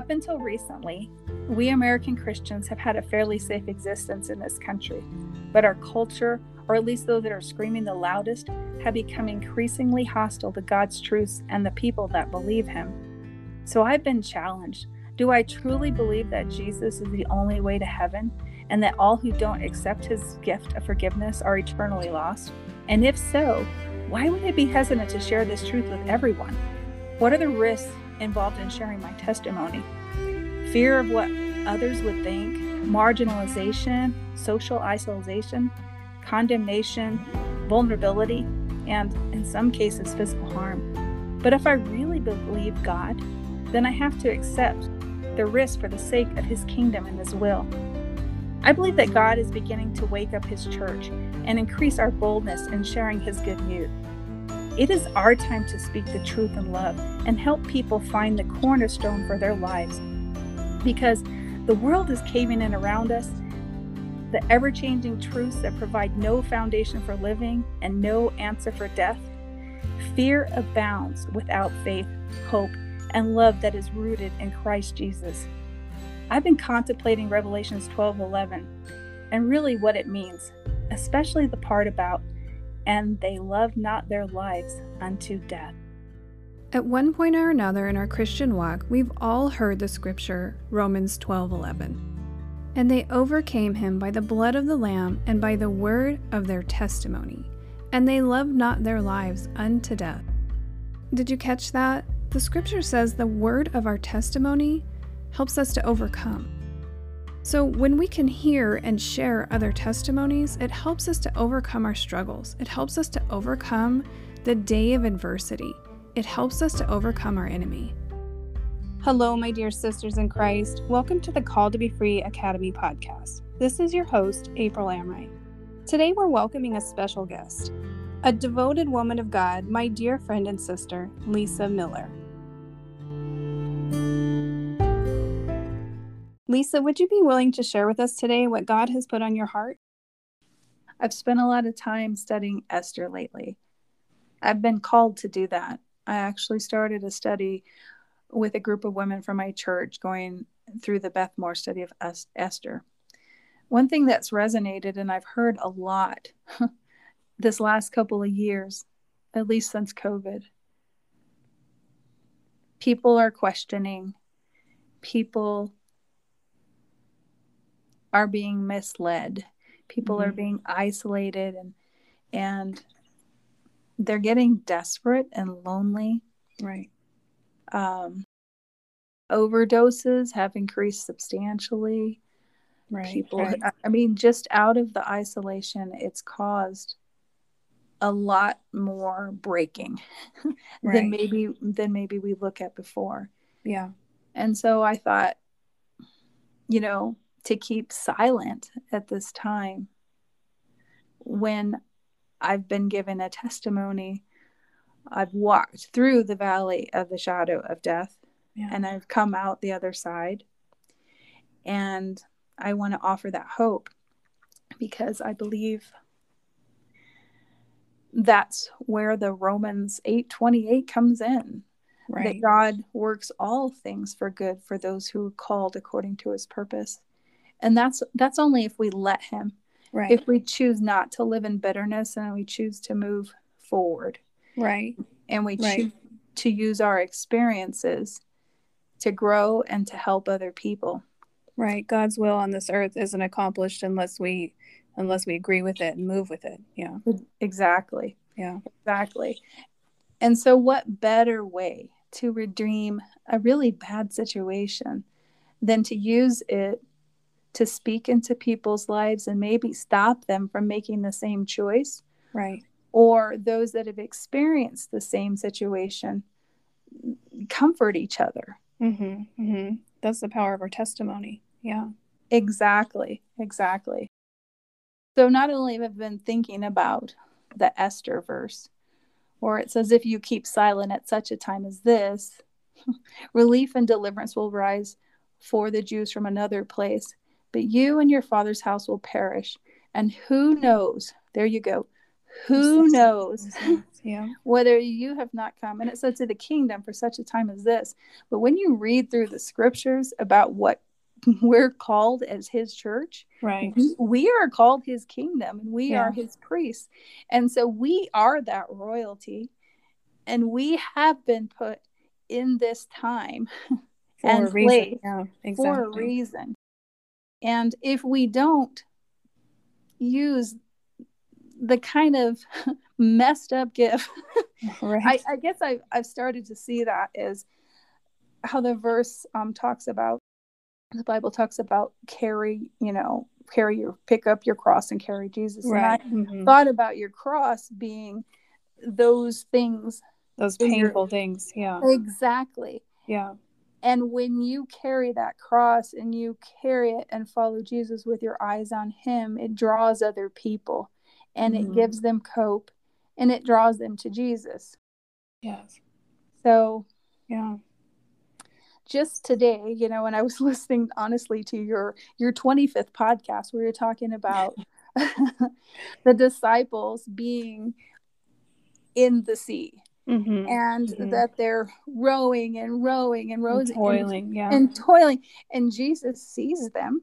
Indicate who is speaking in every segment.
Speaker 1: Up until recently, we American Christians have had a fairly safe existence in this country, but our culture, or at least those that are screaming the loudest, have become increasingly hostile to God's truths and the people that believe Him. So I've been challenged. Do I truly believe that Jesus is the only way to heaven and that all who don't accept His gift of forgiveness are eternally lost? And if so, why would I be hesitant to share this truth with everyone? What are the risks involved in sharing my testimony? Fear of what others would think, marginalization, social isolation, condemnation, vulnerability, and in some cases, physical harm. But if I really believe God, then I have to accept the risk for the sake of His kingdom and His will. I believe that God is beginning to wake up His church and increase our boldness in sharing His good news. It is our time to speak the truth in love and help people find the cornerstone for their lives. Because the world is caving in around us, the ever changing truths that provide no foundation for living and no answer for death. Fear abounds without faith, hope, and love that is rooted in Christ Jesus. I've been contemplating Revelations 12:11 and really what it means, especially the part about and they love not their lives unto death.
Speaker 2: At one point or another in our Christian walk, we've all heard the scripture Romans 12:11. And they overcame him by the blood of the lamb and by the word of their testimony, and they loved not their lives unto death. Did you catch that? The scripture says the word of our testimony helps us to overcome. So, when we can hear and share other testimonies, it helps us to overcome our struggles. It helps us to overcome the day of adversity. It helps us to overcome our enemy.
Speaker 3: Hello, my dear sisters in Christ. Welcome to the Call to Be Free Academy podcast. This is your host, April Amright. Today, we're welcoming a special guest, a devoted woman of God, my dear friend and sister, Lisa Miller. Lisa, would you be willing to share with us today what God has put on your heart?
Speaker 1: I've spent a lot of time studying Esther lately. I've been called to do that. I actually started a study with a group of women from my church going through the Beth Moore study of Esther. One thing that's resonated, and I've heard a lot this last couple of years, at least since COVID, people are questioning, people are being misled people mm-hmm. are being isolated and and they're getting desperate and lonely
Speaker 3: right
Speaker 1: um overdoses have increased substantially
Speaker 3: right
Speaker 1: people
Speaker 3: right.
Speaker 1: i mean just out of the isolation it's caused a lot more breaking right. than maybe than maybe we look at before
Speaker 3: yeah
Speaker 1: and so i thought you know to keep silent at this time when I've been given a testimony. I've walked through the valley of the shadow of death yeah. and I've come out the other side. And I want to offer that hope because I believe that's where the Romans 8:28 comes in. Right. That God works all things for good for those who are called according to his purpose and that's that's only if we let him.
Speaker 3: Right.
Speaker 1: If we choose not to live in bitterness and we choose to move forward.
Speaker 3: Right.
Speaker 1: And we right. choose to use our experiences to grow and to help other people.
Speaker 3: Right. God's will on this earth isn't accomplished unless we unless we agree with it and move with it. Yeah.
Speaker 1: Exactly.
Speaker 3: Yeah.
Speaker 1: Exactly. And so what better way to redeem a really bad situation than to use it to speak into people's lives and maybe stop them from making the same choice.
Speaker 3: Right.
Speaker 1: Or those that have experienced the same situation, comfort each other.
Speaker 3: Mm-hmm, mm-hmm. That's the power of our testimony. Yeah.
Speaker 1: Exactly. Exactly. So not only have I been thinking about the Esther verse, or it says, if you keep silent at such a time as this, relief and deliverance will rise for the Jews from another place but you and your father's house will perish. And who knows, there you go, Who knows
Speaker 3: Yeah.
Speaker 1: whether you have not come? And it said to the kingdom for such a time as this. But when you read through the scriptures about what we're called as his church,
Speaker 3: Right.
Speaker 1: we, are called his kingdom and we
Speaker 3: Yeah.
Speaker 1: are his priests. And so we are that royalty. And we have been put in this time
Speaker 3: For
Speaker 1: and
Speaker 3: a reason. Yeah. Exactly.
Speaker 1: for a reason. And if we don't use the kind of messed up gift,
Speaker 3: Right.
Speaker 1: I, I guess I, I've started to see that is how the verse um, talks about, the Bible talks about carry, you know, carry your, pick up your cross and carry Jesus.
Speaker 3: right.
Speaker 1: And
Speaker 3: Mhm.
Speaker 1: Thought about your cross being those things.
Speaker 3: Those
Speaker 1: in your-
Speaker 3: painful things. Yeah.
Speaker 1: Exactly.
Speaker 3: Yeah.
Speaker 1: And when you carry that cross and you carry it and follow Jesus with your eyes on Him, it draws other people and
Speaker 3: Mhm.
Speaker 1: it gives them hope and it draws them to Jesus.
Speaker 3: Yes.
Speaker 1: So,
Speaker 3: Yeah.
Speaker 1: just today, you know, when I was listening honestly to your your 25th podcast where you're talking about the disciples being in the sea
Speaker 3: Mm-hmm.
Speaker 1: and
Speaker 3: Mhm.
Speaker 1: that they're rowing and rowing and rowing and
Speaker 3: toiling. Yeah.
Speaker 1: and toiling and jesus sees them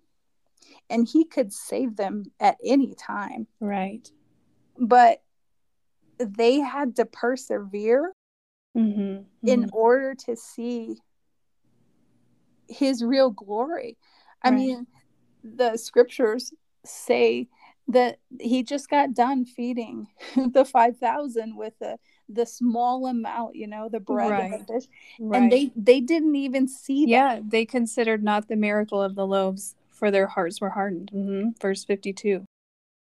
Speaker 1: and he could save them at any time
Speaker 3: right.
Speaker 1: but they had to persevere
Speaker 3: Mm-hmm.
Speaker 1: in order to see his real glory i
Speaker 3: Right.
Speaker 1: mean the scriptures say that he just got done feeding the 5000 with the the small amount you know the bread and
Speaker 3: Right.
Speaker 1: the fish
Speaker 3: right.
Speaker 1: and they they didn't even see that
Speaker 3: yeah, they considered not the miracle of the loaves, for their hearts were hardened. Mm-hmm. Verse fifty-two.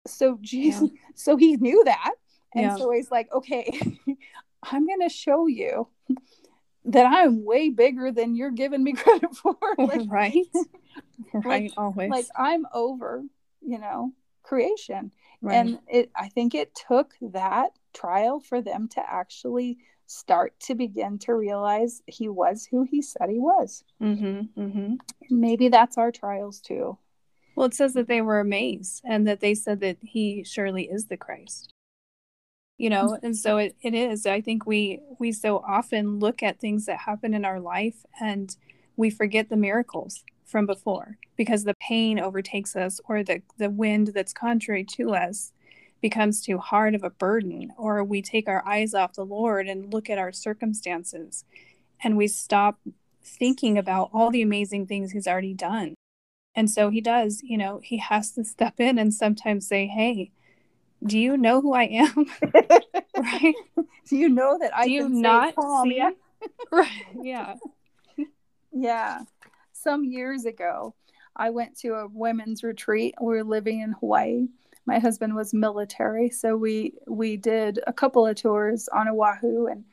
Speaker 1: so jesus so he knew that and
Speaker 3: Yeah.
Speaker 1: so he's like okay i'm gonna show you that i'm way bigger than you're giving me credit for like,
Speaker 3: right. right. Always.
Speaker 1: like i'm over you know creation
Speaker 3: right.
Speaker 1: and it i think it took that trial for them to actually start to begin to realize he was who he said he was
Speaker 3: mm-hmm. Mm-hmm.
Speaker 1: maybe that's our trials too
Speaker 3: Well, it says that they were amazed and that they said that he surely is the Christ. You know, and so it, it is. I think we we so often look at things that happen in our life and we forget the miracles from before because the pain overtakes us or the, the wind that's contrary to us becomes too hard of a burden or we take our eyes off the Lord and look at our circumstances and we stop thinking about all the amazing things he's already done. And so he does, you know, he has to step in and sometimes say, Hey, do you know who I am? right?
Speaker 1: do you know that i
Speaker 3: do you not see?
Speaker 1: yeah
Speaker 3: right. Yeah.
Speaker 1: Yeah. Some years ago, I went to a women's retreat. We were living in Hawaii. My husband was military, so we we did a couple of tours on Oahu and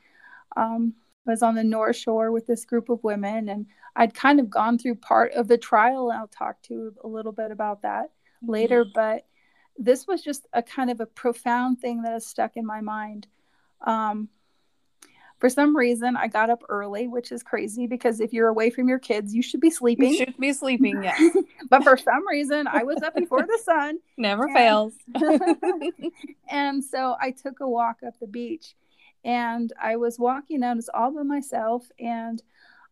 Speaker 1: um, was on the North Shore with this group of women. And I'd kind of gone through part of the trial, and I'll talk to you a little bit about that later. But this was just a kind of a profound thing that has stuck in my mind. Um, for some reason, I got up early, which is crazy because if you're away from your kids, you should be sleeping.
Speaker 3: You should be sleeping, yes.
Speaker 1: but for some reason, I was up before the sun.
Speaker 3: Never
Speaker 1: Yeah.
Speaker 3: fails.
Speaker 1: and so I took a walk up the beach and I was walking out, it was all by myself. And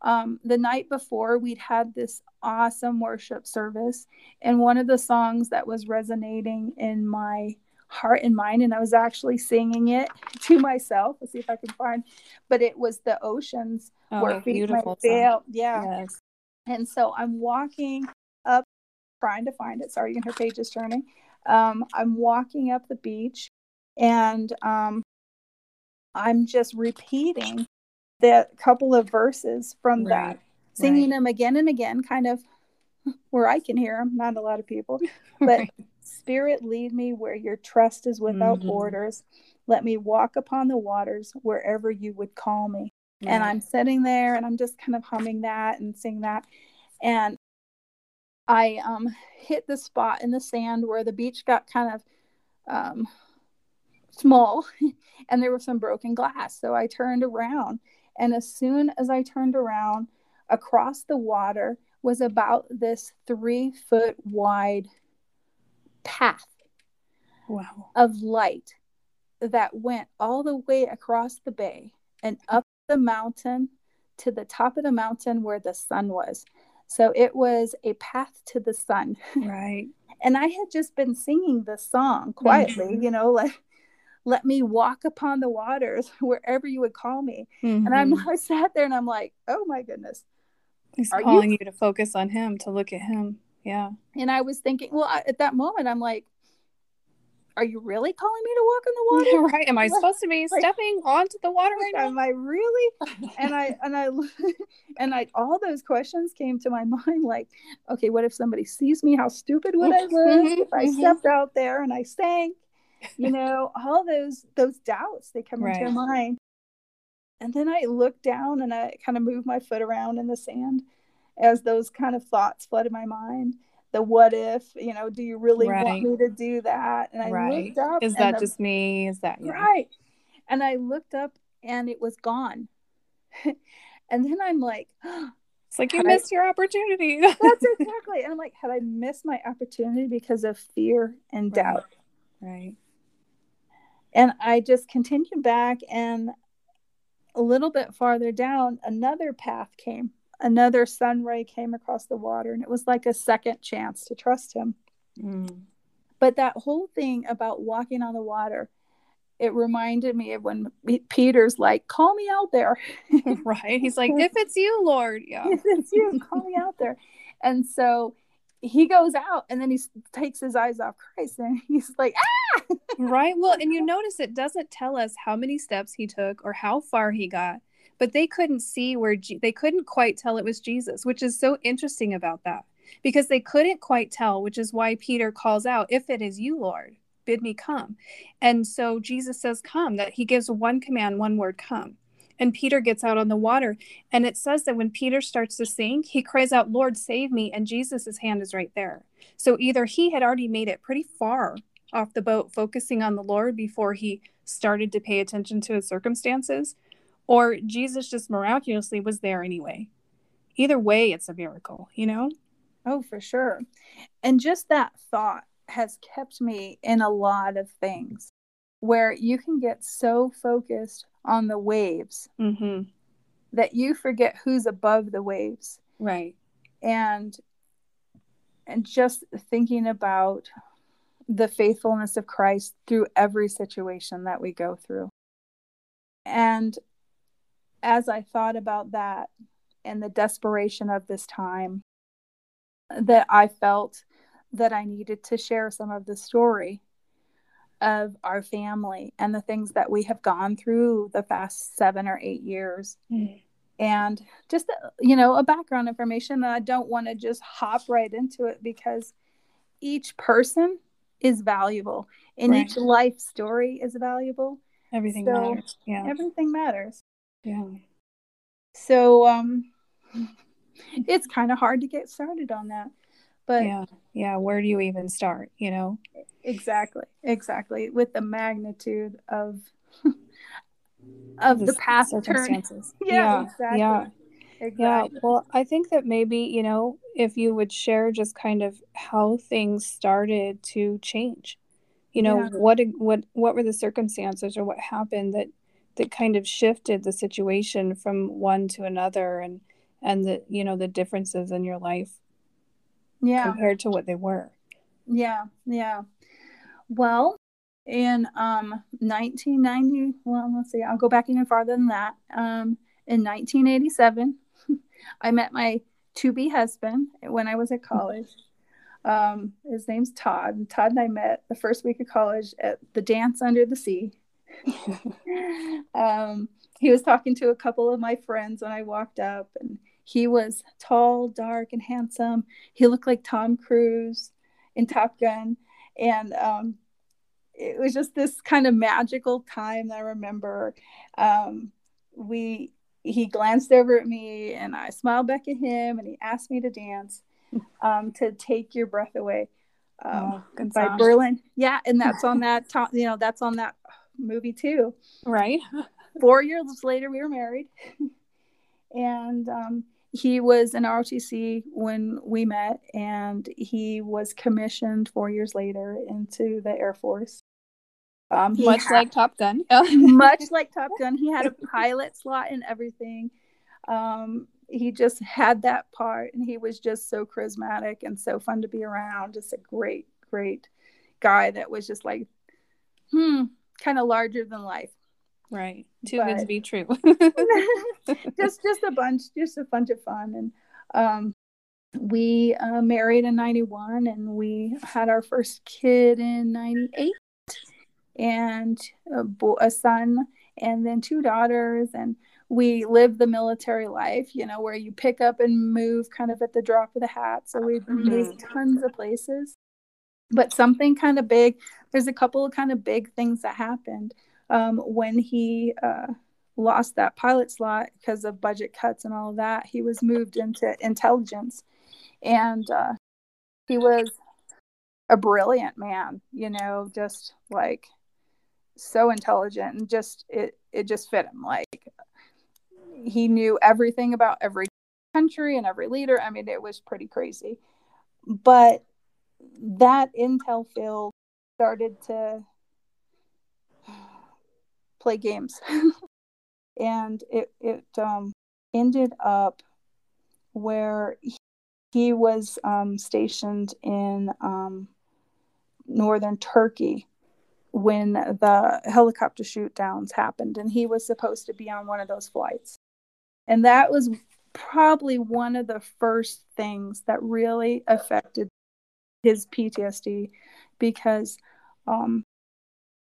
Speaker 1: um, the night before, we'd had this awesome worship service. And one of the songs that was resonating in my heart and mind, and I was actually singing it to myself. Let's see if I can find, but it was the oceans
Speaker 3: Oh,
Speaker 1: feet
Speaker 3: beautiful
Speaker 1: fail. Yeah.
Speaker 3: Yes.
Speaker 1: And so I'm walking up, trying to find it. Sorry, her page is turning. Um, I'm walking up the beach and um, I'm just repeating that couple of verses from that, singing
Speaker 3: right.
Speaker 1: them again and again, kind of where I can hear them, not a lot of people. But
Speaker 3: Right.
Speaker 1: Spirit, lead me where your trust is without
Speaker 3: Mhm.
Speaker 1: borders. Let me walk upon the waters wherever you would call me and I'm sitting there and I'm just kind of humming that and singing that. And I um, hit the spot in the sand where the beach got kind of um, small and there was some broken glass. So I turned around. And as soon as I turned around, across the water was about this three foot wide path
Speaker 3: Wow.
Speaker 1: of light that went all the way across the bay and up the mountain to the top of the mountain where the sun was. So it was a path to the sun.
Speaker 3: Right.
Speaker 1: and I had just been singing the song quietly, mm-hmm. you know, like let me walk upon the waters wherever you would call me. Mm-hmm. And I'm I sat there and I'm like, oh my goodness.
Speaker 3: He's Are calling you... you to focus on him, to look at him. Yeah.
Speaker 1: And I was thinking, well, at that moment, I'm like, are you really calling me to walk in the
Speaker 3: water? right. Am I supposed to be like, stepping onto the water right now?
Speaker 1: Am I really? and I and I and I all those questions came to my mind like, okay, what if somebody sees me? How stupid would I look mm-hmm, if I mm-hmm. stepped out there and I sank? You know, all those those doubts they come right. into your mind. And then I looked down and I kind of moved my foot around in the sand as those kind of thoughts flooded my mind the what if, you know, do you really right. want me to do that? And I right. looked up.
Speaker 3: Is that the, just me? Is that
Speaker 1: yeah. right? And I looked up and it was gone. and then I'm like,
Speaker 3: it's like you missed I, your opportunity.
Speaker 1: that's exactly. And I'm like, had I missed my opportunity because of fear and doubt?
Speaker 3: Right.
Speaker 1: And I just continued back and a little bit farther down, another path came another sun ray came across the water and it was like a second chance to trust him. Mm. but that whole thing about walking on the water it reminded me of when peter's like call me out there.
Speaker 3: Right. He's like if it's you lord. Yeah.
Speaker 1: If it's you call me out there. And so he goes out and then he takes his eyes off christ and he's like ah!
Speaker 3: Right. Well and you notice it doesn't tell us how many steps he took or how far he got but they couldn't see where they couldn't quite tell it was Jesus, which is so interesting about that because they couldn't quite tell, which is why Peter calls out, If it is you, Lord, bid me come. And so Jesus says, Come, that he gives one command, one word, come. And Peter gets out on the water. And it says that when Peter starts to sink, he cries out, Lord, save me. And Jesus' hand is right there. So either he had already made it pretty far off the boat, focusing on the Lord before he started to pay attention to his circumstances, or Jesus just miraculously was there anyway. Either way, it's a miracle, you know?
Speaker 1: Oh, for sure. And just that thought has kept me in a lot of things where you can get so focused on the waves mm-hmm. that you forget who's above the waves.
Speaker 3: Right.
Speaker 1: And and just thinking about the faithfulness of Christ through every situation that we go through. And as I thought about that and the desperation of this time, that I felt that I needed to share some of the story of our family and the things that we have gone through the past seven or eight years. Mm. And just, you know, a background information. that I don't want to just hop right into it because each person is valuable and right. each life story is valuable.
Speaker 3: Everything so matters.
Speaker 1: Yeah. Everything matters.
Speaker 3: Yeah.
Speaker 1: So um it's kind of hard to get started on that. But
Speaker 3: yeah, yeah, where do you even start, you know?
Speaker 1: Exactly. Exactly. With the magnitude of of the, the past circumstances.
Speaker 3: yeah, yeah, exactly. Yeah. Exactly. Yeah, well, I think that maybe, you know, if you would share just kind of how things started to change. You know, yeah. what what what were the circumstances or what happened that that kind of shifted the situation from one to another and and the you know the differences in your life
Speaker 1: yeah.
Speaker 3: compared to what they were.
Speaker 1: Yeah yeah. Well in um 1990 well let's see i'll go back even farther than that. Um in 1987 i met my to be husband when i was at college. Um his name's todd. Todd and i met the first week of college at the dance under the sea um, he was talking to a couple of my friends when I walked up, and he was tall, dark, and handsome. He looked like Tom Cruise in Top Gun, and um, it was just this kind of magical time that I remember. Um, we he glanced over at me, and I smiled back at him, and he asked me to dance um, to take your breath away. Um, oh, by song. Berlin, yeah, and that's on that. top. you know, that's on that movie too.
Speaker 3: Right.
Speaker 1: Four years later, we were married. and um, he was in ROTC when we met, and he was commissioned four years later into the Air Force.
Speaker 3: Um, much had, like Top Gun.
Speaker 1: much like Top Gun, he had a pilot slot and everything. Um, he just had that part, and he was just so charismatic and so fun to be around. Just a great, great guy that was just like, hmm, kind of larger than life.
Speaker 3: Right. Too but, good to be true.
Speaker 1: just just a bunch, just a bunch of fun. And um we uh, married in 91 and we had our first kid in 98 and a, bo- a son and then two daughters and we lived the military life you know where you pick up and move kind of at the drop of the hat so we've mm-hmm. moved tons of places but something kind of big there's a couple of kind of big things that happened. Um, when he uh, lost that pilot slot because of budget cuts and all of that he was moved into intelligence. And uh, he was a brilliant man you know just like so intelligent and just it it just fit him. Like he knew everything about every country and every leader. I mean it was pretty crazy. But that intel field started to play games and it it um, ended up where he, was um, stationed in um, northern Turkey when the helicopter shoot downs happened, and he was supposed to be on one of those flights. And that was probably one of the first things that really affected his PTSD because um,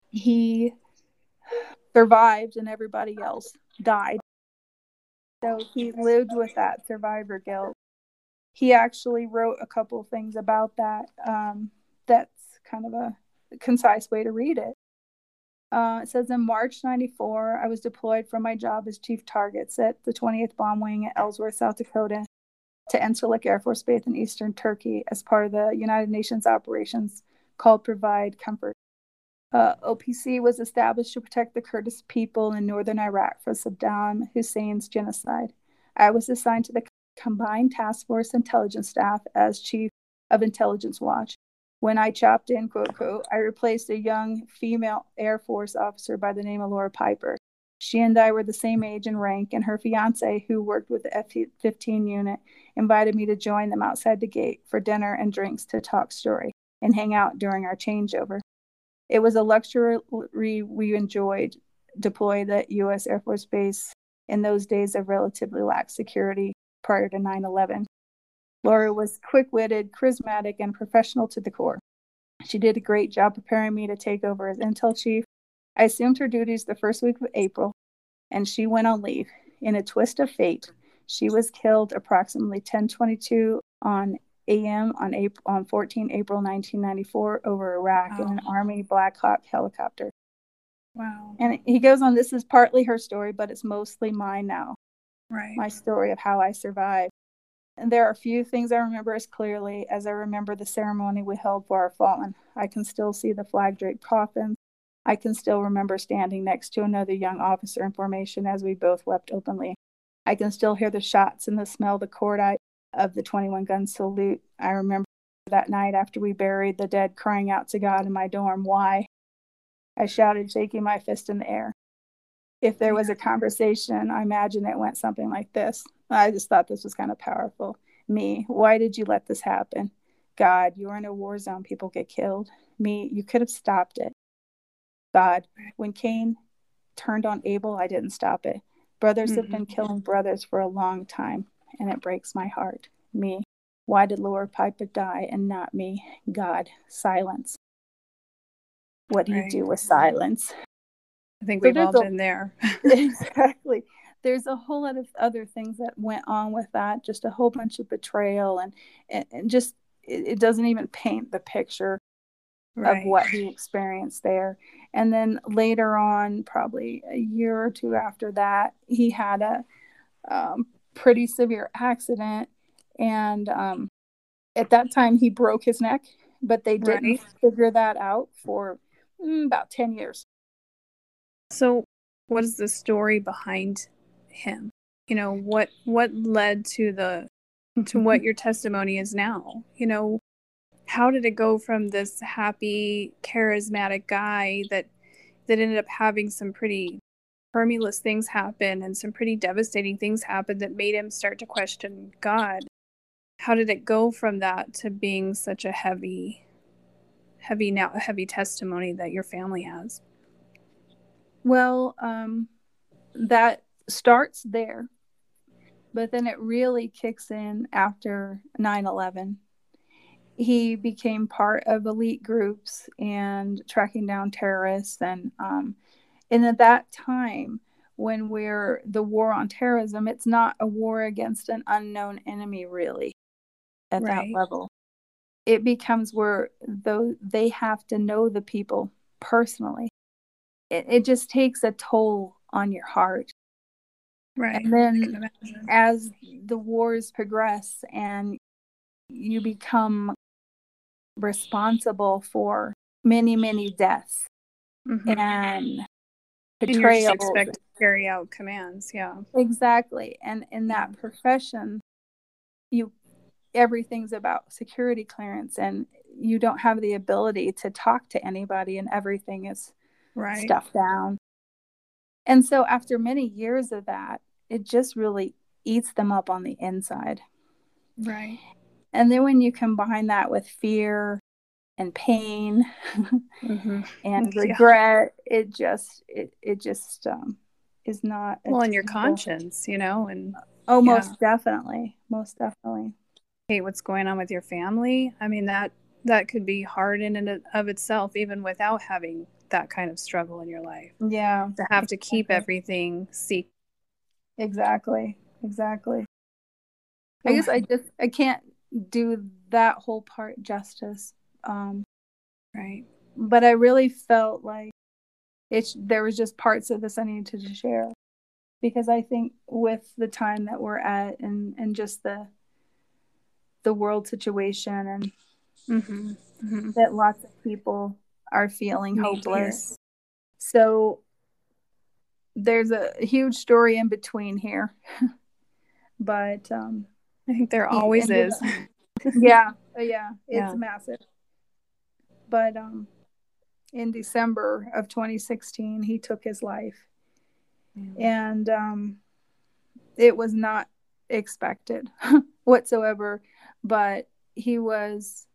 Speaker 1: he survived and everybody else died. So he lived with that survivor guilt. He actually wrote a couple things about that. Um, that's kind of a concise way to read it. Uh, it says in March 94, I was deployed from my job as chief targets at the 20th Bomb Wing at Ellsworth, South Dakota, to Incirlik Air Force Base in eastern Turkey as part of the United Nations operations called Provide Comfort. Uh, OPC was established to protect the Kurdish people in northern Iraq from Saddam Hussein's genocide. I was assigned to the Combined Task Force Intelligence Staff as Chief of Intelligence Watch. When I chopped in, quote, quote, I replaced a young female Air Force officer by the name of Laura Piper. She and I were the same age and rank, and her fiance, who worked with the F 15 unit, invited me to join them outside the gate for dinner and drinks to talk story and hang out during our changeover. It was a luxury we enjoyed deployed at U.S. Air Force Base in those days of relatively lax security prior to 9 11. Laura was quick witted, charismatic, and professional to the core. She did a great job preparing me to take over as intel chief. I assumed her duties the first week of April, and she went on leave. In a twist of fate, she was killed approximately 10:22 on a.m. on April on 14 April 1994 over Iraq wow. in an oh. Army Black Hawk helicopter.
Speaker 3: Wow.
Speaker 1: And he goes on. This is partly her story, but it's mostly mine now.
Speaker 3: Right.
Speaker 1: My story of how I survived. And there are a few things I remember as clearly as I remember the ceremony we held for our fallen. I can still see the flag draped coffins. I can still remember standing next to another young officer in formation as we both wept openly. I can still hear the shots and the smell the cordite of the 21 gun salute. I remember that night after we buried the dead crying out to God in my dorm, Why? I shouted, shaking my fist in the air. If there was a conversation, I imagine it went something like this I just thought this was kind of powerful. Me, why did you let this happen? God, you are in a war zone, people get killed. Me, you could have stopped it. God, when Cain turned on Abel, I didn't stop it. Brothers mm-hmm. have been killing brothers for a long time, and it breaks my heart. Me, why did Laura Piper die and not me? God, silence. What do right. you do with silence?
Speaker 3: I think we've all been there.
Speaker 1: exactly there's a whole lot of other things that went on with that just a whole bunch of betrayal and and, and just it, it, doesn't even paint the picture right. of what he experienced there. And then later on probably a year or two after that he had a um, pretty severe accident. And um, at that time he broke his neck but they didn't right. figure that out for mm, about 10 years.
Speaker 3: So what is the story behind him? You know what what led to the to what your testimony is now? You know how did it go from this happy charismatic guy that that ended up having some pretty tremulous things happen and some pretty devastating things happen that made him start to question God. How did it go from that to being such a heavy, heavy now heavy testimony that your family has?
Speaker 1: Well, um, that starts there, but then it really kicks in after 9 11. He became part of elite groups and tracking down terrorists. And, um, and at that time, when we're the war on terrorism, it's not a war against an unknown enemy, really, at right. that level. It becomes where though they have to know the people personally. It, it just takes a toll on your heart
Speaker 3: Right.
Speaker 1: And then as the wars progress and you become responsible for many, many deaths mm-hmm. and
Speaker 3: betrayal. And expect to carry out commands. Yeah.
Speaker 1: Exactly. And in that profession, you everything's about security clearance and you don't have the ability to talk to anybody and everything is right. stuffed down and so after many years of that, it just really eats them up on the inside.
Speaker 3: Right.
Speaker 1: And then when you combine that with fear and pain mm-hmm. and regret, yeah. it just it it just um is not
Speaker 3: well in your conscience, you know, and
Speaker 1: oh yeah. most definitely. Most definitely.
Speaker 3: Hey, what's going on with your family? I mean that that could be hard in and of itself even without having that kind of struggle in your life.
Speaker 1: Yeah.
Speaker 3: To have to keep everything secret.
Speaker 1: Exactly. Exactly. I guess I just I can't do that whole part justice. Um
Speaker 3: right.
Speaker 1: But I really felt like it's there was just parts of this I needed to share because I think with the time that we're at and and just the the world situation and mm-hmm. Mm-hmm. that lots of people are feeling hopeless. So there's a huge story in between here. but um
Speaker 3: I think there always is.
Speaker 1: yeah, yeah, it's yeah. massive. But um in December of 2016 he took his life. Mm. And um it was not expected whatsoever, but he was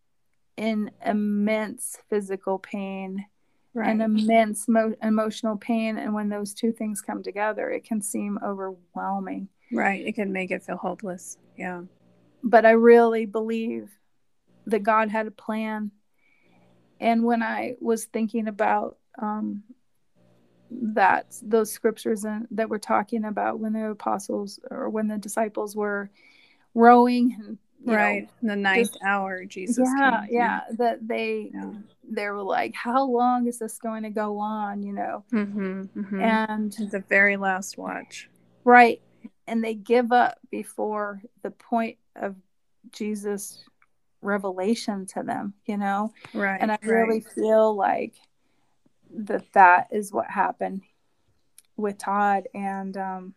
Speaker 1: in immense physical pain right. and immense mo- emotional pain. And when those two things come together, it can seem overwhelming.
Speaker 3: Right. It can make it feel hopeless. Yeah.
Speaker 1: But I really believe that God had a plan. And when I was thinking about um, that, those scriptures in, that we're talking about when the apostles or when the disciples were rowing and
Speaker 3: right
Speaker 1: know,
Speaker 3: the ninth just, hour jesus
Speaker 1: yeah came. yeah that they yeah. they were like how long is this going to go on you know
Speaker 3: mm-hmm, mm-hmm.
Speaker 1: and
Speaker 3: the very last watch
Speaker 1: right and they give up before the point of jesus revelation to them you know?
Speaker 3: Right
Speaker 1: and i really feel like that that is what happened with todd and um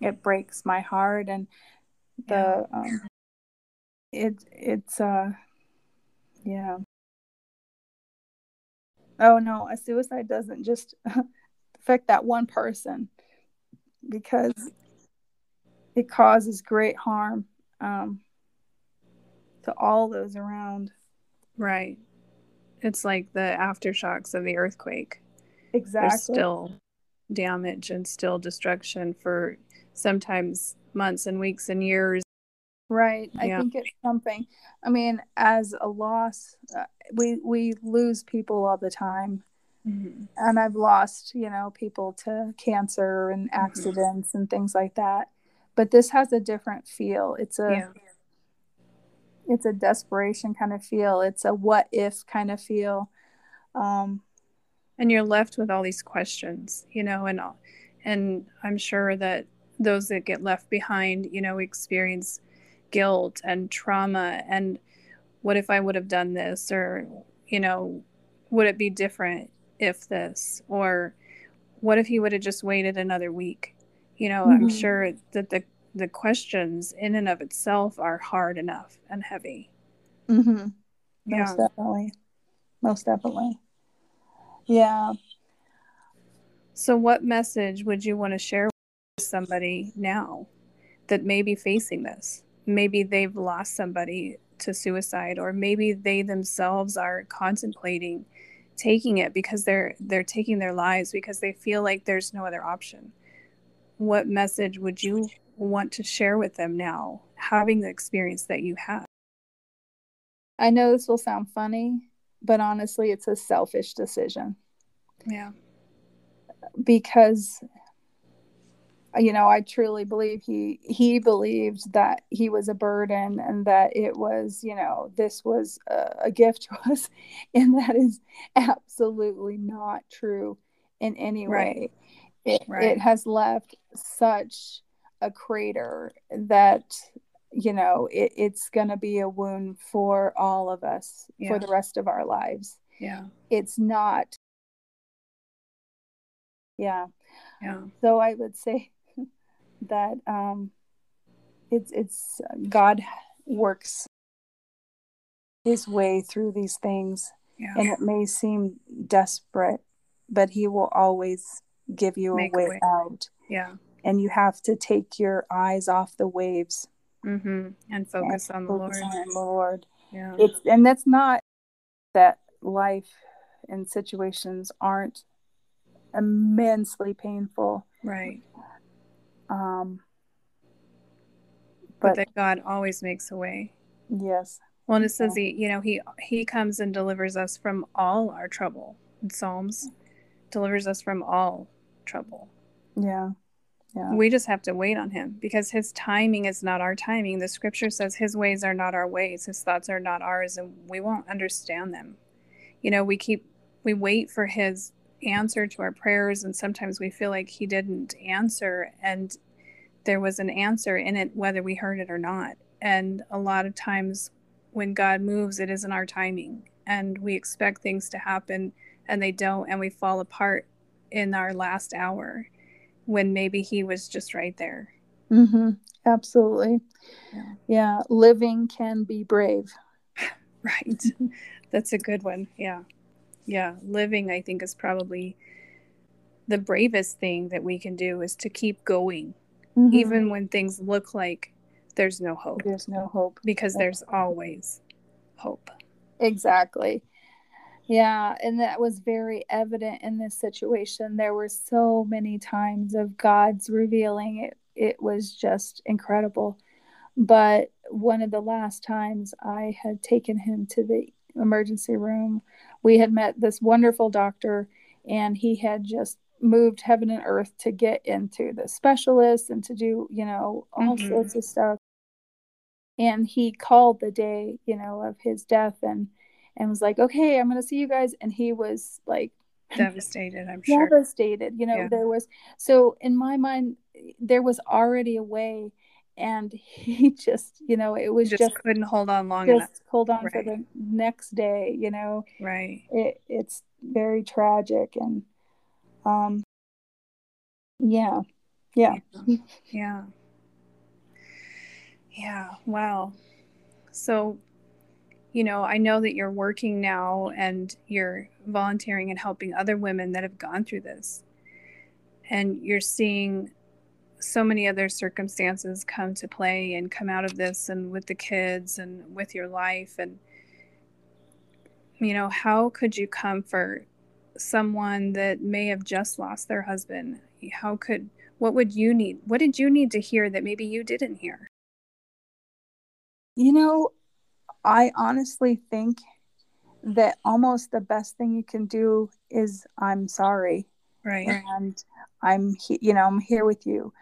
Speaker 1: it breaks my heart and the yeah. um, it it's uh yeah. Oh no a suicide doesn't just affect that one person because it causes great harm um, to all those around
Speaker 3: right it's like the aftershocks of the earthquake
Speaker 1: exactly
Speaker 3: there's still damage and still destruction for sometimes months and weeks and years.
Speaker 1: Right. Yeah. I think it's something. I mean, as a loss, uh, we we lose people all the time. Mm-hmm. And I've lost, you know, people to cancer and mm-hmm. accidents mm-hmm. and things like that. But this has a different feel. It's a yeah. it's a desperation kind of feel. It's a what if kind of feel. Um,
Speaker 3: and you're left with all these questions, you know, and and I'm sure that those that get left behind, you know, experience guilt and trauma and what if I would have done this or, you know, would it be different if this or what if he would have just waited another week? You know, mm-hmm. I'm sure that the the questions in and of itself are hard enough and heavy.
Speaker 1: Mm-hmm. yeah. Most definitely. Most definitely. Yeah.
Speaker 3: So, what message would you want to share with somebody now that may be facing this? Maybe they've lost somebody to suicide, or maybe they themselves are contemplating taking it because they're they're taking their lives because they feel like there's no other option. What message would you want to share with them now, having the experience that you have
Speaker 1: I know this will sound funny, but honestly, it's a selfish decision.
Speaker 3: Yeah.
Speaker 1: Because you know, I truly believe he he believed that he was a burden and that it was, you know, this was a, a gift to us, and that is absolutely not true in any
Speaker 3: Right.
Speaker 1: way. It,
Speaker 3: Right.
Speaker 1: it has left such a crater that you know it, it's going to be a wound for all of us
Speaker 3: Yeah.
Speaker 1: for the rest of our lives.
Speaker 3: Yeah.
Speaker 1: It's not. Yeah.
Speaker 3: Yeah.
Speaker 1: So I would say that um, it's it's God works His way through these things,
Speaker 3: Yeah.
Speaker 1: and it may seem desperate, but He will always give you
Speaker 3: Make
Speaker 1: a
Speaker 3: a
Speaker 1: way
Speaker 3: way.
Speaker 1: out.
Speaker 3: yeah.
Speaker 1: And you have to take your eyes off the waves
Speaker 3: Mm-hmm. And focus on the
Speaker 1: focus
Speaker 3: Lord.
Speaker 1: on the Lord.
Speaker 3: Yeah.
Speaker 1: It's and that's not that life and situations aren't immensely painful.
Speaker 3: Right.
Speaker 1: Um,
Speaker 3: But
Speaker 1: but
Speaker 3: that God always makes a way.
Speaker 1: yes,
Speaker 3: Well, and it says he, you know, he he comes and delivers us from all our trouble. In Psalms, delivers us from all trouble.
Speaker 1: yeah, yeah.
Speaker 3: We just have to wait on him because his timing is not our timing. The scripture says his ways are not our ways, his thoughts are not ours, and we won't understand them. You know, we keep we wait for his answer to our prayers, and sometimes we feel like he didn't answer, and there was an answer in it, whether we heard it or not. And a lot of times when God moves, it isn't our timing, and we expect things to happen, and they don't, and we fall apart in our last hour when maybe he was just right there.
Speaker 1: Mm-hmm. Absolutely.
Speaker 3: Yeah.
Speaker 1: Yeah. Living can be brave.
Speaker 3: Right. That's a good one. Yeah. Yeah. Living, I think, is probably the bravest thing that we can do is to keep going,
Speaker 1: Mhm.
Speaker 3: even when things look like there's no hope,
Speaker 1: there's no hope.
Speaker 3: because there's always hope.
Speaker 1: Exactly. Yeah, and that was very evident in this situation. There were so many times of God's revealing it. It was just incredible. But one of the last times I had taken him to the emergency room, we had met this wonderful doctor, and he had just moved heaven and earth to get into the specialists and to do, you know, all
Speaker 3: Mhm.
Speaker 1: sorts of stuff. And he called the day, you know, of his death and and was like, "Okay, I'm going to see you guys." And he was like
Speaker 3: Devastated, I'm sure.
Speaker 1: devastated. You know,
Speaker 3: Yeah.
Speaker 1: there was so in my mind there was already a way and he just, you know, it was
Speaker 3: Just,
Speaker 1: just
Speaker 3: couldn't hold on long
Speaker 1: just
Speaker 3: enough.
Speaker 1: hold on for the next day, you know.
Speaker 3: Right.
Speaker 1: It it's very tragic and um yeah. Yeah.
Speaker 3: Yeah. Yeah. Wow. So, you know, I know that you're working now and you're volunteering and helping other women that have gone through this. And you're seeing so many other circumstances come to play and come out of this and with the kids and with your life. And, you know, how could you comfort someone that may have just lost their husband? How could, what would you need? What did you need to hear that maybe you didn't hear?
Speaker 1: You know, I honestly think that almost the best thing you can do is I'm sorry
Speaker 3: Right.
Speaker 1: and I'm he- you know, I'm here with you.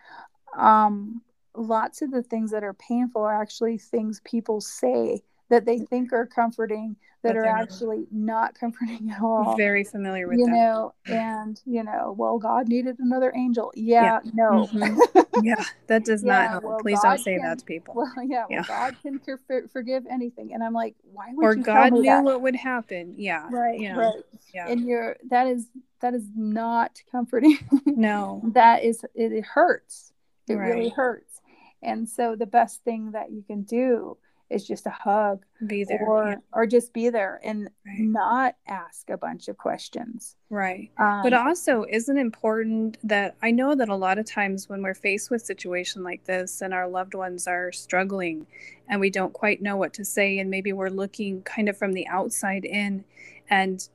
Speaker 1: Um lots of the things that are painful are actually things people say that they think are comforting that are actually not comforting at all.
Speaker 3: Very familiar with
Speaker 1: you
Speaker 3: that.
Speaker 1: know, and you know, well, God needed another angel. Yeah, no.
Speaker 3: Mhm. yeah, that does not
Speaker 1: Yeah,
Speaker 3: help.
Speaker 1: well,
Speaker 3: Please
Speaker 1: God
Speaker 3: don't say
Speaker 1: can-
Speaker 3: that to people.
Speaker 1: Well, yeah, well,
Speaker 3: Yeah.
Speaker 1: God can for- forgive anything, and I'm like, why would
Speaker 3: or
Speaker 1: you
Speaker 3: God knew
Speaker 1: that?
Speaker 3: what would happen. Yeah.
Speaker 1: right,
Speaker 3: you know,
Speaker 1: right,
Speaker 3: Yeah.
Speaker 1: and you're that is that is not comforting.
Speaker 3: no.
Speaker 1: that is it, it hurts. It really hurts, and so the best thing that you can do is just a hug
Speaker 3: be there
Speaker 1: or
Speaker 3: yeah.
Speaker 1: or just be there and
Speaker 3: Right.
Speaker 1: not ask a bunch of questions
Speaker 3: right
Speaker 1: um,
Speaker 3: but also isn't important that i know that a lot of times when we're faced with situation like this and our loved ones are struggling and we don't quite know what to say and maybe we're looking kind of from the outside in and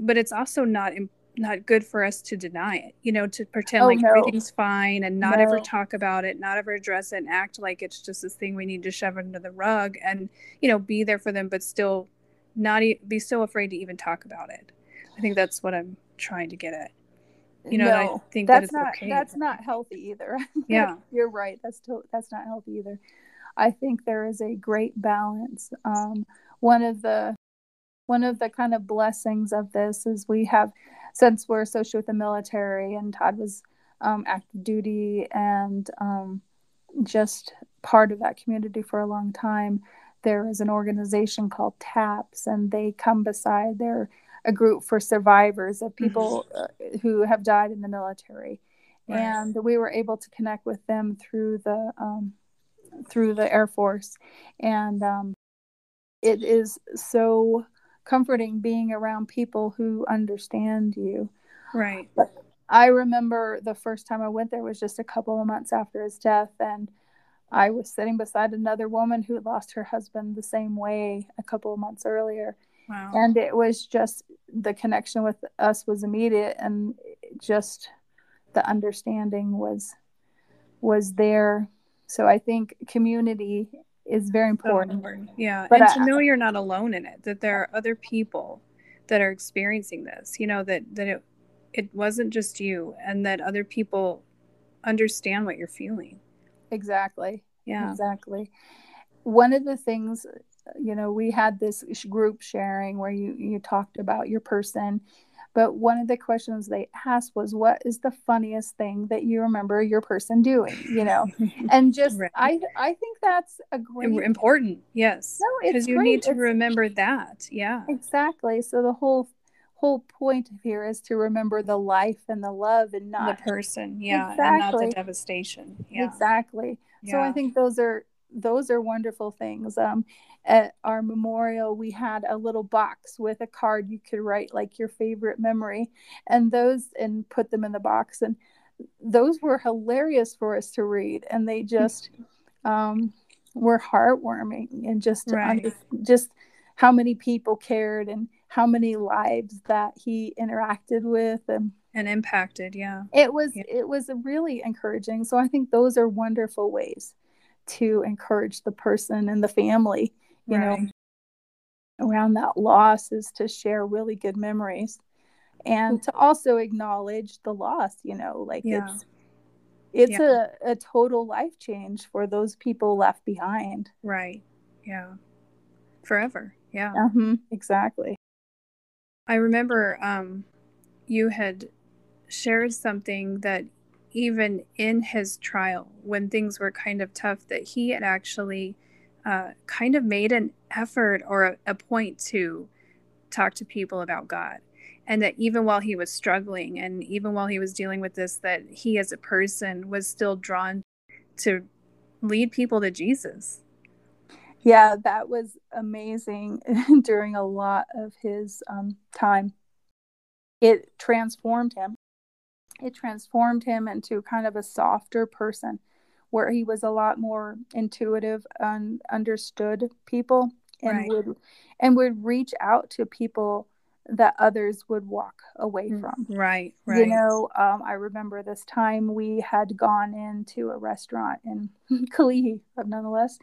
Speaker 3: but it's also not im- not good for us to deny it you know to pretend
Speaker 1: Oh,
Speaker 3: like
Speaker 1: no.
Speaker 3: everything's fine and not ever talk about it not ever address it and act like it's just this thing we need to shove under the rug and you know be there for them but still not e- be so afraid to even talk about it. I think that's what i'm trying to get at. You know and i
Speaker 1: no,
Speaker 3: think that
Speaker 1: that's
Speaker 3: it's
Speaker 1: not
Speaker 3: okay.
Speaker 1: that's not healthy either.
Speaker 3: Yeah.
Speaker 1: you're right that's to- that's not healthy either. I think there is a great balance. Um one of the one of the kind of blessings of this is we have since we're associated with the military and todd was um, active duty and um, just part of that community for a long time there is an organization called taps and they come beside they're a group for survivors of people uh, who have died in the military.
Speaker 3: Right.
Speaker 1: and we were able to connect with them through the um, through the air force. And um, it is so comforting being around people who understand you.
Speaker 3: Right.
Speaker 1: I remember the first time I went there was just a couple of months after his death, and I was sitting beside another woman who had lost her husband the same way a couple of months earlier,
Speaker 3: wow.
Speaker 1: And it was just the connection with us was immediate, and just the understanding was was there. So I think community is very important.
Speaker 3: yeah
Speaker 1: But
Speaker 3: and
Speaker 1: I-
Speaker 3: to know you're not alone in it that there are other people that are experiencing this you know that that it it wasn't just you and that other people understand what you're feeling
Speaker 1: Exactly.
Speaker 3: yeah
Speaker 1: Exactly. One of the things, you know, we had this group sharing where you you talked about your person, but one of the questions they asked was, "What is the funniest thing that you remember your person doing?" You know, and just
Speaker 3: Right.
Speaker 1: I I think that's a great
Speaker 3: important yes
Speaker 1: No, it's
Speaker 3: because you need to
Speaker 1: It's-
Speaker 3: remember that yeah
Speaker 1: exactly. So the whole whole point here is to remember the life and the love and not
Speaker 3: the person yeah and not the devastation yeah
Speaker 1: Exactly. So I think those are those are wonderful things. Um, at our memorial, we had a little box with a card you could write like your favorite memory, and those and put them in the box, and those were hilarious for us to read, and they just um, were heartwarming and just
Speaker 3: Right.
Speaker 1: under, just how many people cared and how many lives that he interacted with and
Speaker 3: and impacted yeah
Speaker 1: it was
Speaker 3: Yeah.
Speaker 1: it was really encouraging so i think those are wonderful ways to encourage the person and the family you
Speaker 3: Right.
Speaker 1: know around that loss is to share really good memories and to also acknowledge the loss you know like
Speaker 3: Yeah.
Speaker 1: it's it's
Speaker 3: Yeah.
Speaker 1: a, a total life change for those people left behind.
Speaker 3: Right. Yeah. Forever. Yeah.
Speaker 1: Uh-huh, exactly.
Speaker 3: I remember um, you had shared something that even in his trial, when things were kind of tough, that he had actually uh, kind of made an effort or a, a point to talk to people about God. And that even while he was struggling and even while he was dealing with this, that he as a person was still drawn to lead people to Jesus.
Speaker 1: Yeah, that was amazing during a lot of his um, time. It transformed him. It transformed him into kind of a softer person where he was a lot more intuitive and understood people and
Speaker 3: Right.
Speaker 1: would and would reach out to people that others would walk away
Speaker 3: Mm,
Speaker 1: from.
Speaker 3: Right, right.
Speaker 1: You know, um, I remember this time we had gone into a restaurant in Kalihi, nonetheless,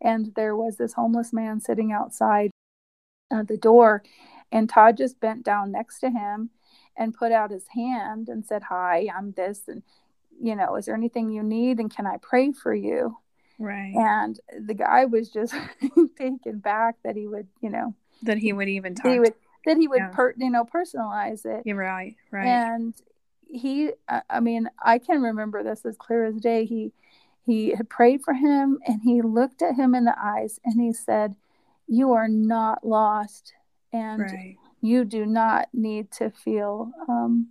Speaker 1: and there was this homeless man sitting outside uh, the door, and Todd just bent down next to him and put out his hand and said, "Hi, I'm this, and you know, is there anything you need, and can I pray for you?"
Speaker 3: right.
Speaker 1: And the guy was just taken back that he would, you know,
Speaker 3: that he would even talk.
Speaker 1: he would that he would
Speaker 3: Yeah.
Speaker 1: per, you know personalize it
Speaker 3: You're right, right.
Speaker 1: and he I- i mean i can remember this as clear as day he he had prayed for him and he looked at him in the eyes and he said you are not lost and
Speaker 3: right.
Speaker 1: you do not need to feel um,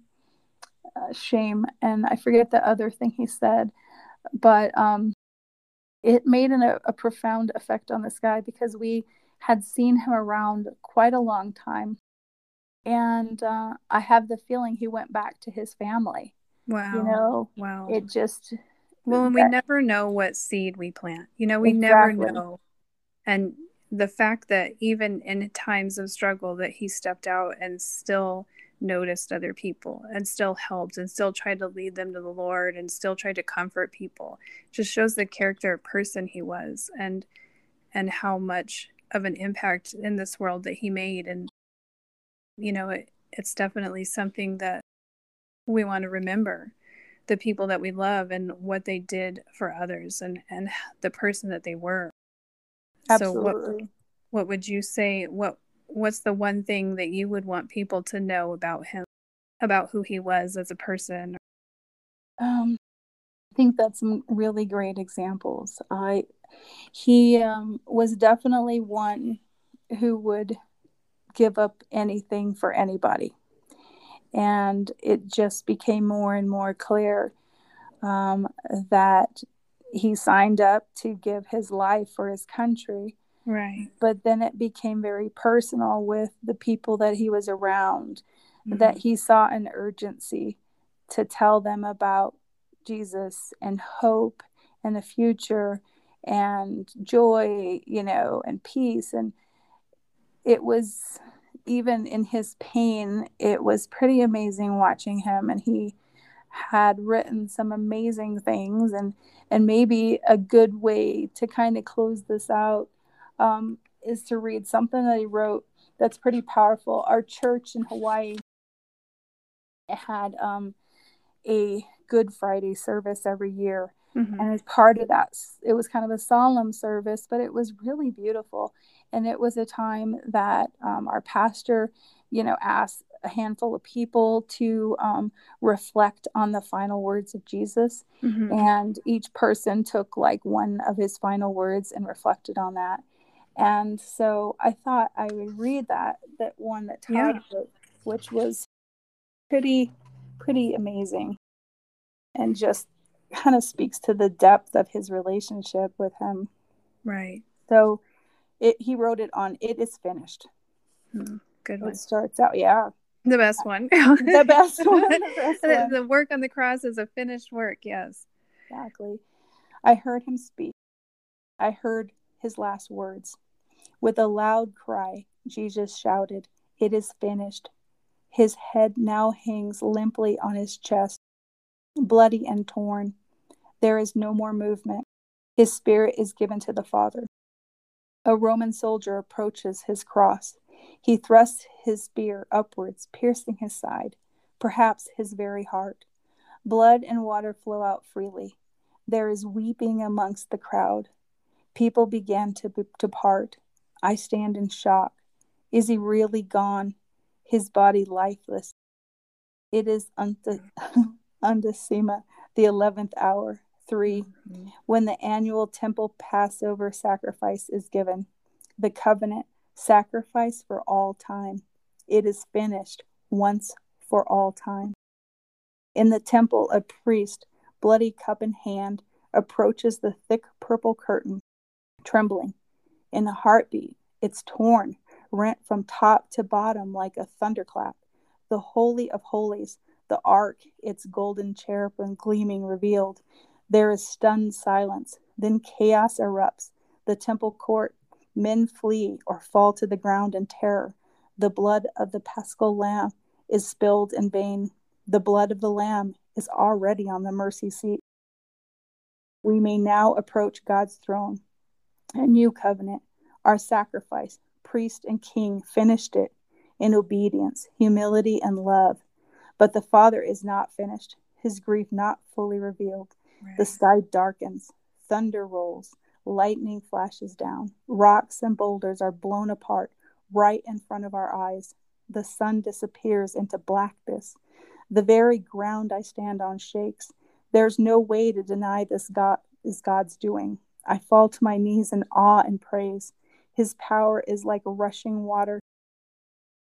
Speaker 1: uh, shame and i forget the other thing he said but um, it made an, a, profound effect on this guy because we had seen him around quite a long time. And uh, I have the feeling he went back to his family.
Speaker 3: Wow.
Speaker 1: You know,
Speaker 3: wow.
Speaker 1: it just.
Speaker 3: Well, and we never know what seed we plant. You know, we exactly. never know. And the fact that even in times of struggle that he stepped out and still noticed other people and still helped and still tried to lead them to the Lord and still tried to comfort people. Just shows the character of person he was and and how much of an impact in this world that he made. And you know it, it's definitely something that we want to remember the people that we love and what they did for others and and the person that they were.
Speaker 1: Absolutely.
Speaker 3: so what what would you say what what's the one thing that you would want people to know about him about who he was as a person?
Speaker 1: Um i think that's some really great examples. I he um, was definitely one who would give up anything for anybody. And it just became more and more clear um, that he signed up to give his life for his country
Speaker 3: Right.
Speaker 1: But then it became very personal with the people that he was around, mm-hmm. that he saw an urgency to tell them about Jesus and hope and the future and joy, you know, and peace. And it was even in his pain, it was pretty amazing watching him. And he had written some amazing things and and maybe a good way to kind of close this out um, is to read something that he wrote that's pretty powerful. Our church in Hawaii had um, a Good Friday service every year. Mm-hmm. And as part of that, it was kind of a solemn service, but it was really beautiful. And it was a time that um, our pastor, you know, asked a handful of people to um, reflect on the final words of Jesus. Mm-hmm. And each person took like one of his final words and reflected on that. And so I thought I would read that that one that Todd yeah. wrote, which was pretty pretty amazing and just kind of speaks to the depth of his relationship with him.
Speaker 3: Right.
Speaker 1: So it he wrote it on it is finished.
Speaker 3: Hmm, good one.
Speaker 1: It starts out, yeah.
Speaker 3: The best one.
Speaker 1: the best one. The, best
Speaker 3: one. the work on the cross is a finished work, yes.
Speaker 1: Exactly. I heard him speak. I heard his last words. With a loud cry, Jesus shouted, It is finished. His head now hangs limply on his chest, bloody and torn. There is no more movement. His spirit is given to the Father. A Roman soldier approaches his cross. He thrusts his spear upwards, piercing his side, perhaps his very heart. Blood and water flow out freely. There is weeping amongst the crowd. People began to depart. I stand in shock. Is he really gone? His body lifeless. It is Undecima, the eleventh hour, 3 mm-hmm. when the annual temple Passover sacrifice is given. The covenant sacrifice for all time. It is finished once for all time. In the temple, a priest, bloody cup in hand, approaches the thick purple curtain trembling. In a heartbeat, it's torn, rent from top to bottom like a thunderclap. The Holy of Holies, the Ark, its golden cherubim gleaming revealed. There is stunned silence. Then chaos erupts. The temple court, men flee or fall to the ground in terror. The blood of the paschal lamb is spilled in vain. The blood of the lamb is already on the mercy seat. We may now approach God's throne a new covenant, our sacrifice, priest and king, finished it in obedience, humility, and love. But the Father is not finished, his grief not fully revealed. Right. The sky darkens, thunder rolls, lightning flashes down, rocks and boulders are blown apart right in front of our eyes. The sun disappears into blackness. The very ground I stand on shakes. There's no way to deny this God is God's doing. I fall to my knees in awe and praise. His power is like rushing water.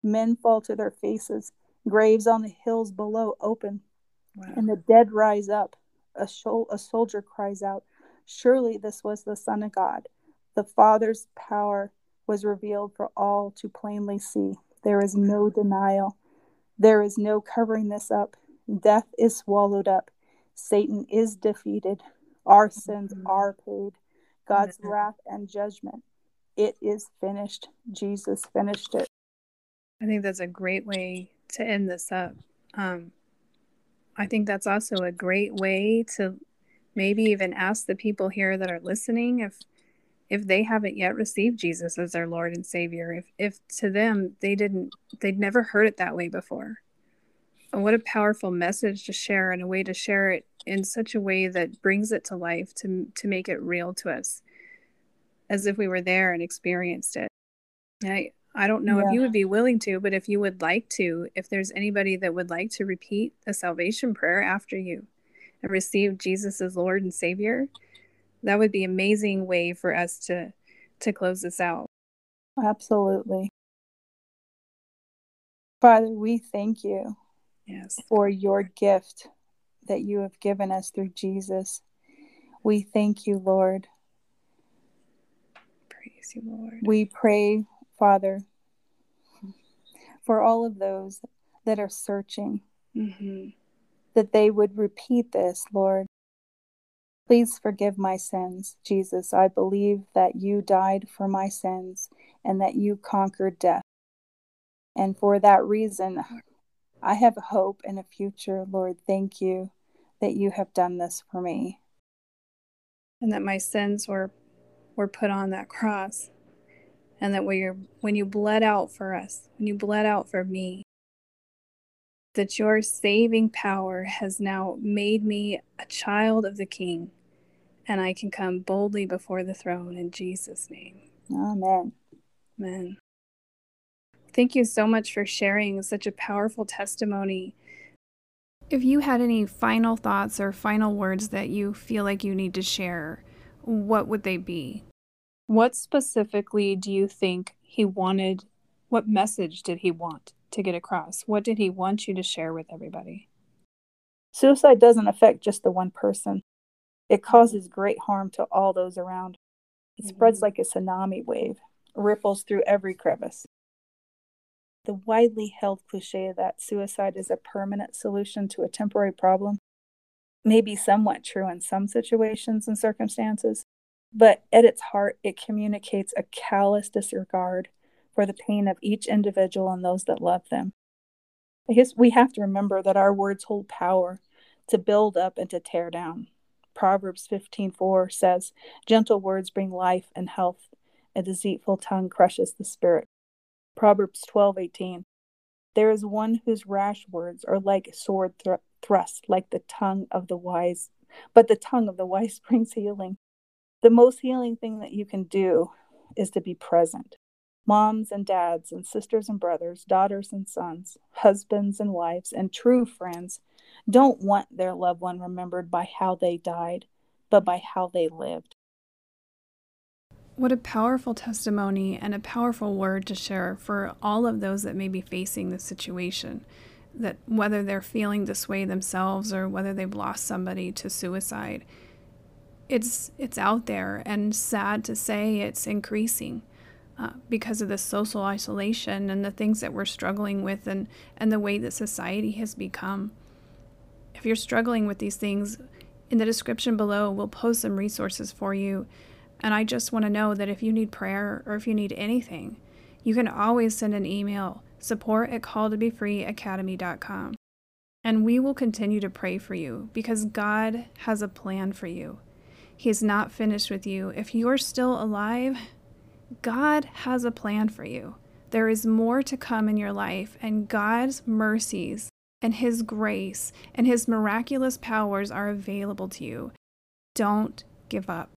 Speaker 1: Men fall to their faces. Graves on the hills below open, wow. and the dead rise up. A, a soldier cries out, Surely this was the Son of God. The Father's power was revealed for all to plainly see. There is no denial. There is no covering this up. Death is swallowed up. Satan is defeated. Our sins mm-hmm. are paid. God's wrath and judgment. It is finished. Jesus finished it.
Speaker 3: I think that's a great way to end this up. Um, I think that's also a great way to maybe even ask the people here that are listening if if they haven't yet received Jesus as their Lord and Savior, if if to them they didn't they'd never heard it that way before. And what a powerful message to share and a way to share it in such a way that brings it to life to to make it real to us as if we were there and experienced it. I I don't know yeah. if you would be willing to, but if you would like to, if there's anybody that would like to repeat the salvation prayer after you and receive Jesus as Lord and Savior, that would be amazing way for us to to close this out.
Speaker 1: Absolutely. Father, we thank you
Speaker 3: yes.
Speaker 1: for your gift that you have given us through Jesus. We thank you, Lord.
Speaker 3: Praise you, Lord.
Speaker 1: We pray, Father, for all of those that are searching, mm-hmm. that they would repeat this, Lord. Please forgive my sins, Jesus. I believe that you died for my sins and that you conquered death. And for that reason, I have hope in a future, Lord. Thank you that you have done this for me.
Speaker 3: And that my sins were were put on that cross. And that when, you when you bled out for us, when you bled out for me, that your saving power has now made me a child of the King, and I can come boldly before the throne in Jesus' name.
Speaker 1: Amen.
Speaker 3: Amen. Thank you so much for sharing such a powerful testimony. If you had any final thoughts or final words that you feel like you need to share, what would they be? What specifically do you think he wanted? What message did he want? to get across? What did he want you to share with everybody?
Speaker 1: Suicide doesn't affect just the one person, it causes great harm to all those around. It mm-hmm. spreads like a tsunami wave, ripples through every crevice. The widely held cliche that suicide is a permanent solution to a temporary problem may be somewhat true in some situations and circumstances, but at its heart, it communicates a callous disregard for the pain of each individual and those that love them. I guess we have to remember that our words hold power to build up and to tear down. Proverbs 15:4 says, "Gentle words bring life and health; a deceitful tongue crushes the spirit." Proverbs 12:18, "There is one whose rash words are like sword thr- thrust, like the tongue of the wise, but the tongue of the wise brings healing." The most healing thing that you can do is to be present moms and dads and sisters and brothers, daughters and sons, husbands and wives, and true friends don't want their loved one remembered by how they died, but by how they lived.
Speaker 3: What a powerful testimony and a powerful word to share for all of those that may be facing this situation. That whether they're feeling this way themselves or whether they've lost somebody to suicide, it's it's out there and sad to say it's increasing uh, because of the social isolation and the things that we're struggling with and, and the way that society has become. If you're struggling with these things, in the description below, we'll post some resources for you. And I just want to know that if you need prayer or if you need anything, you can always send an email support at calltobefreeacademy.com. And we will continue to pray for you because God has a plan for you. He He's not finished with you. If you're still alive, God has a plan for you. There is more to come in your life, and God's mercies and His grace and His miraculous powers are available to you. Don't give up.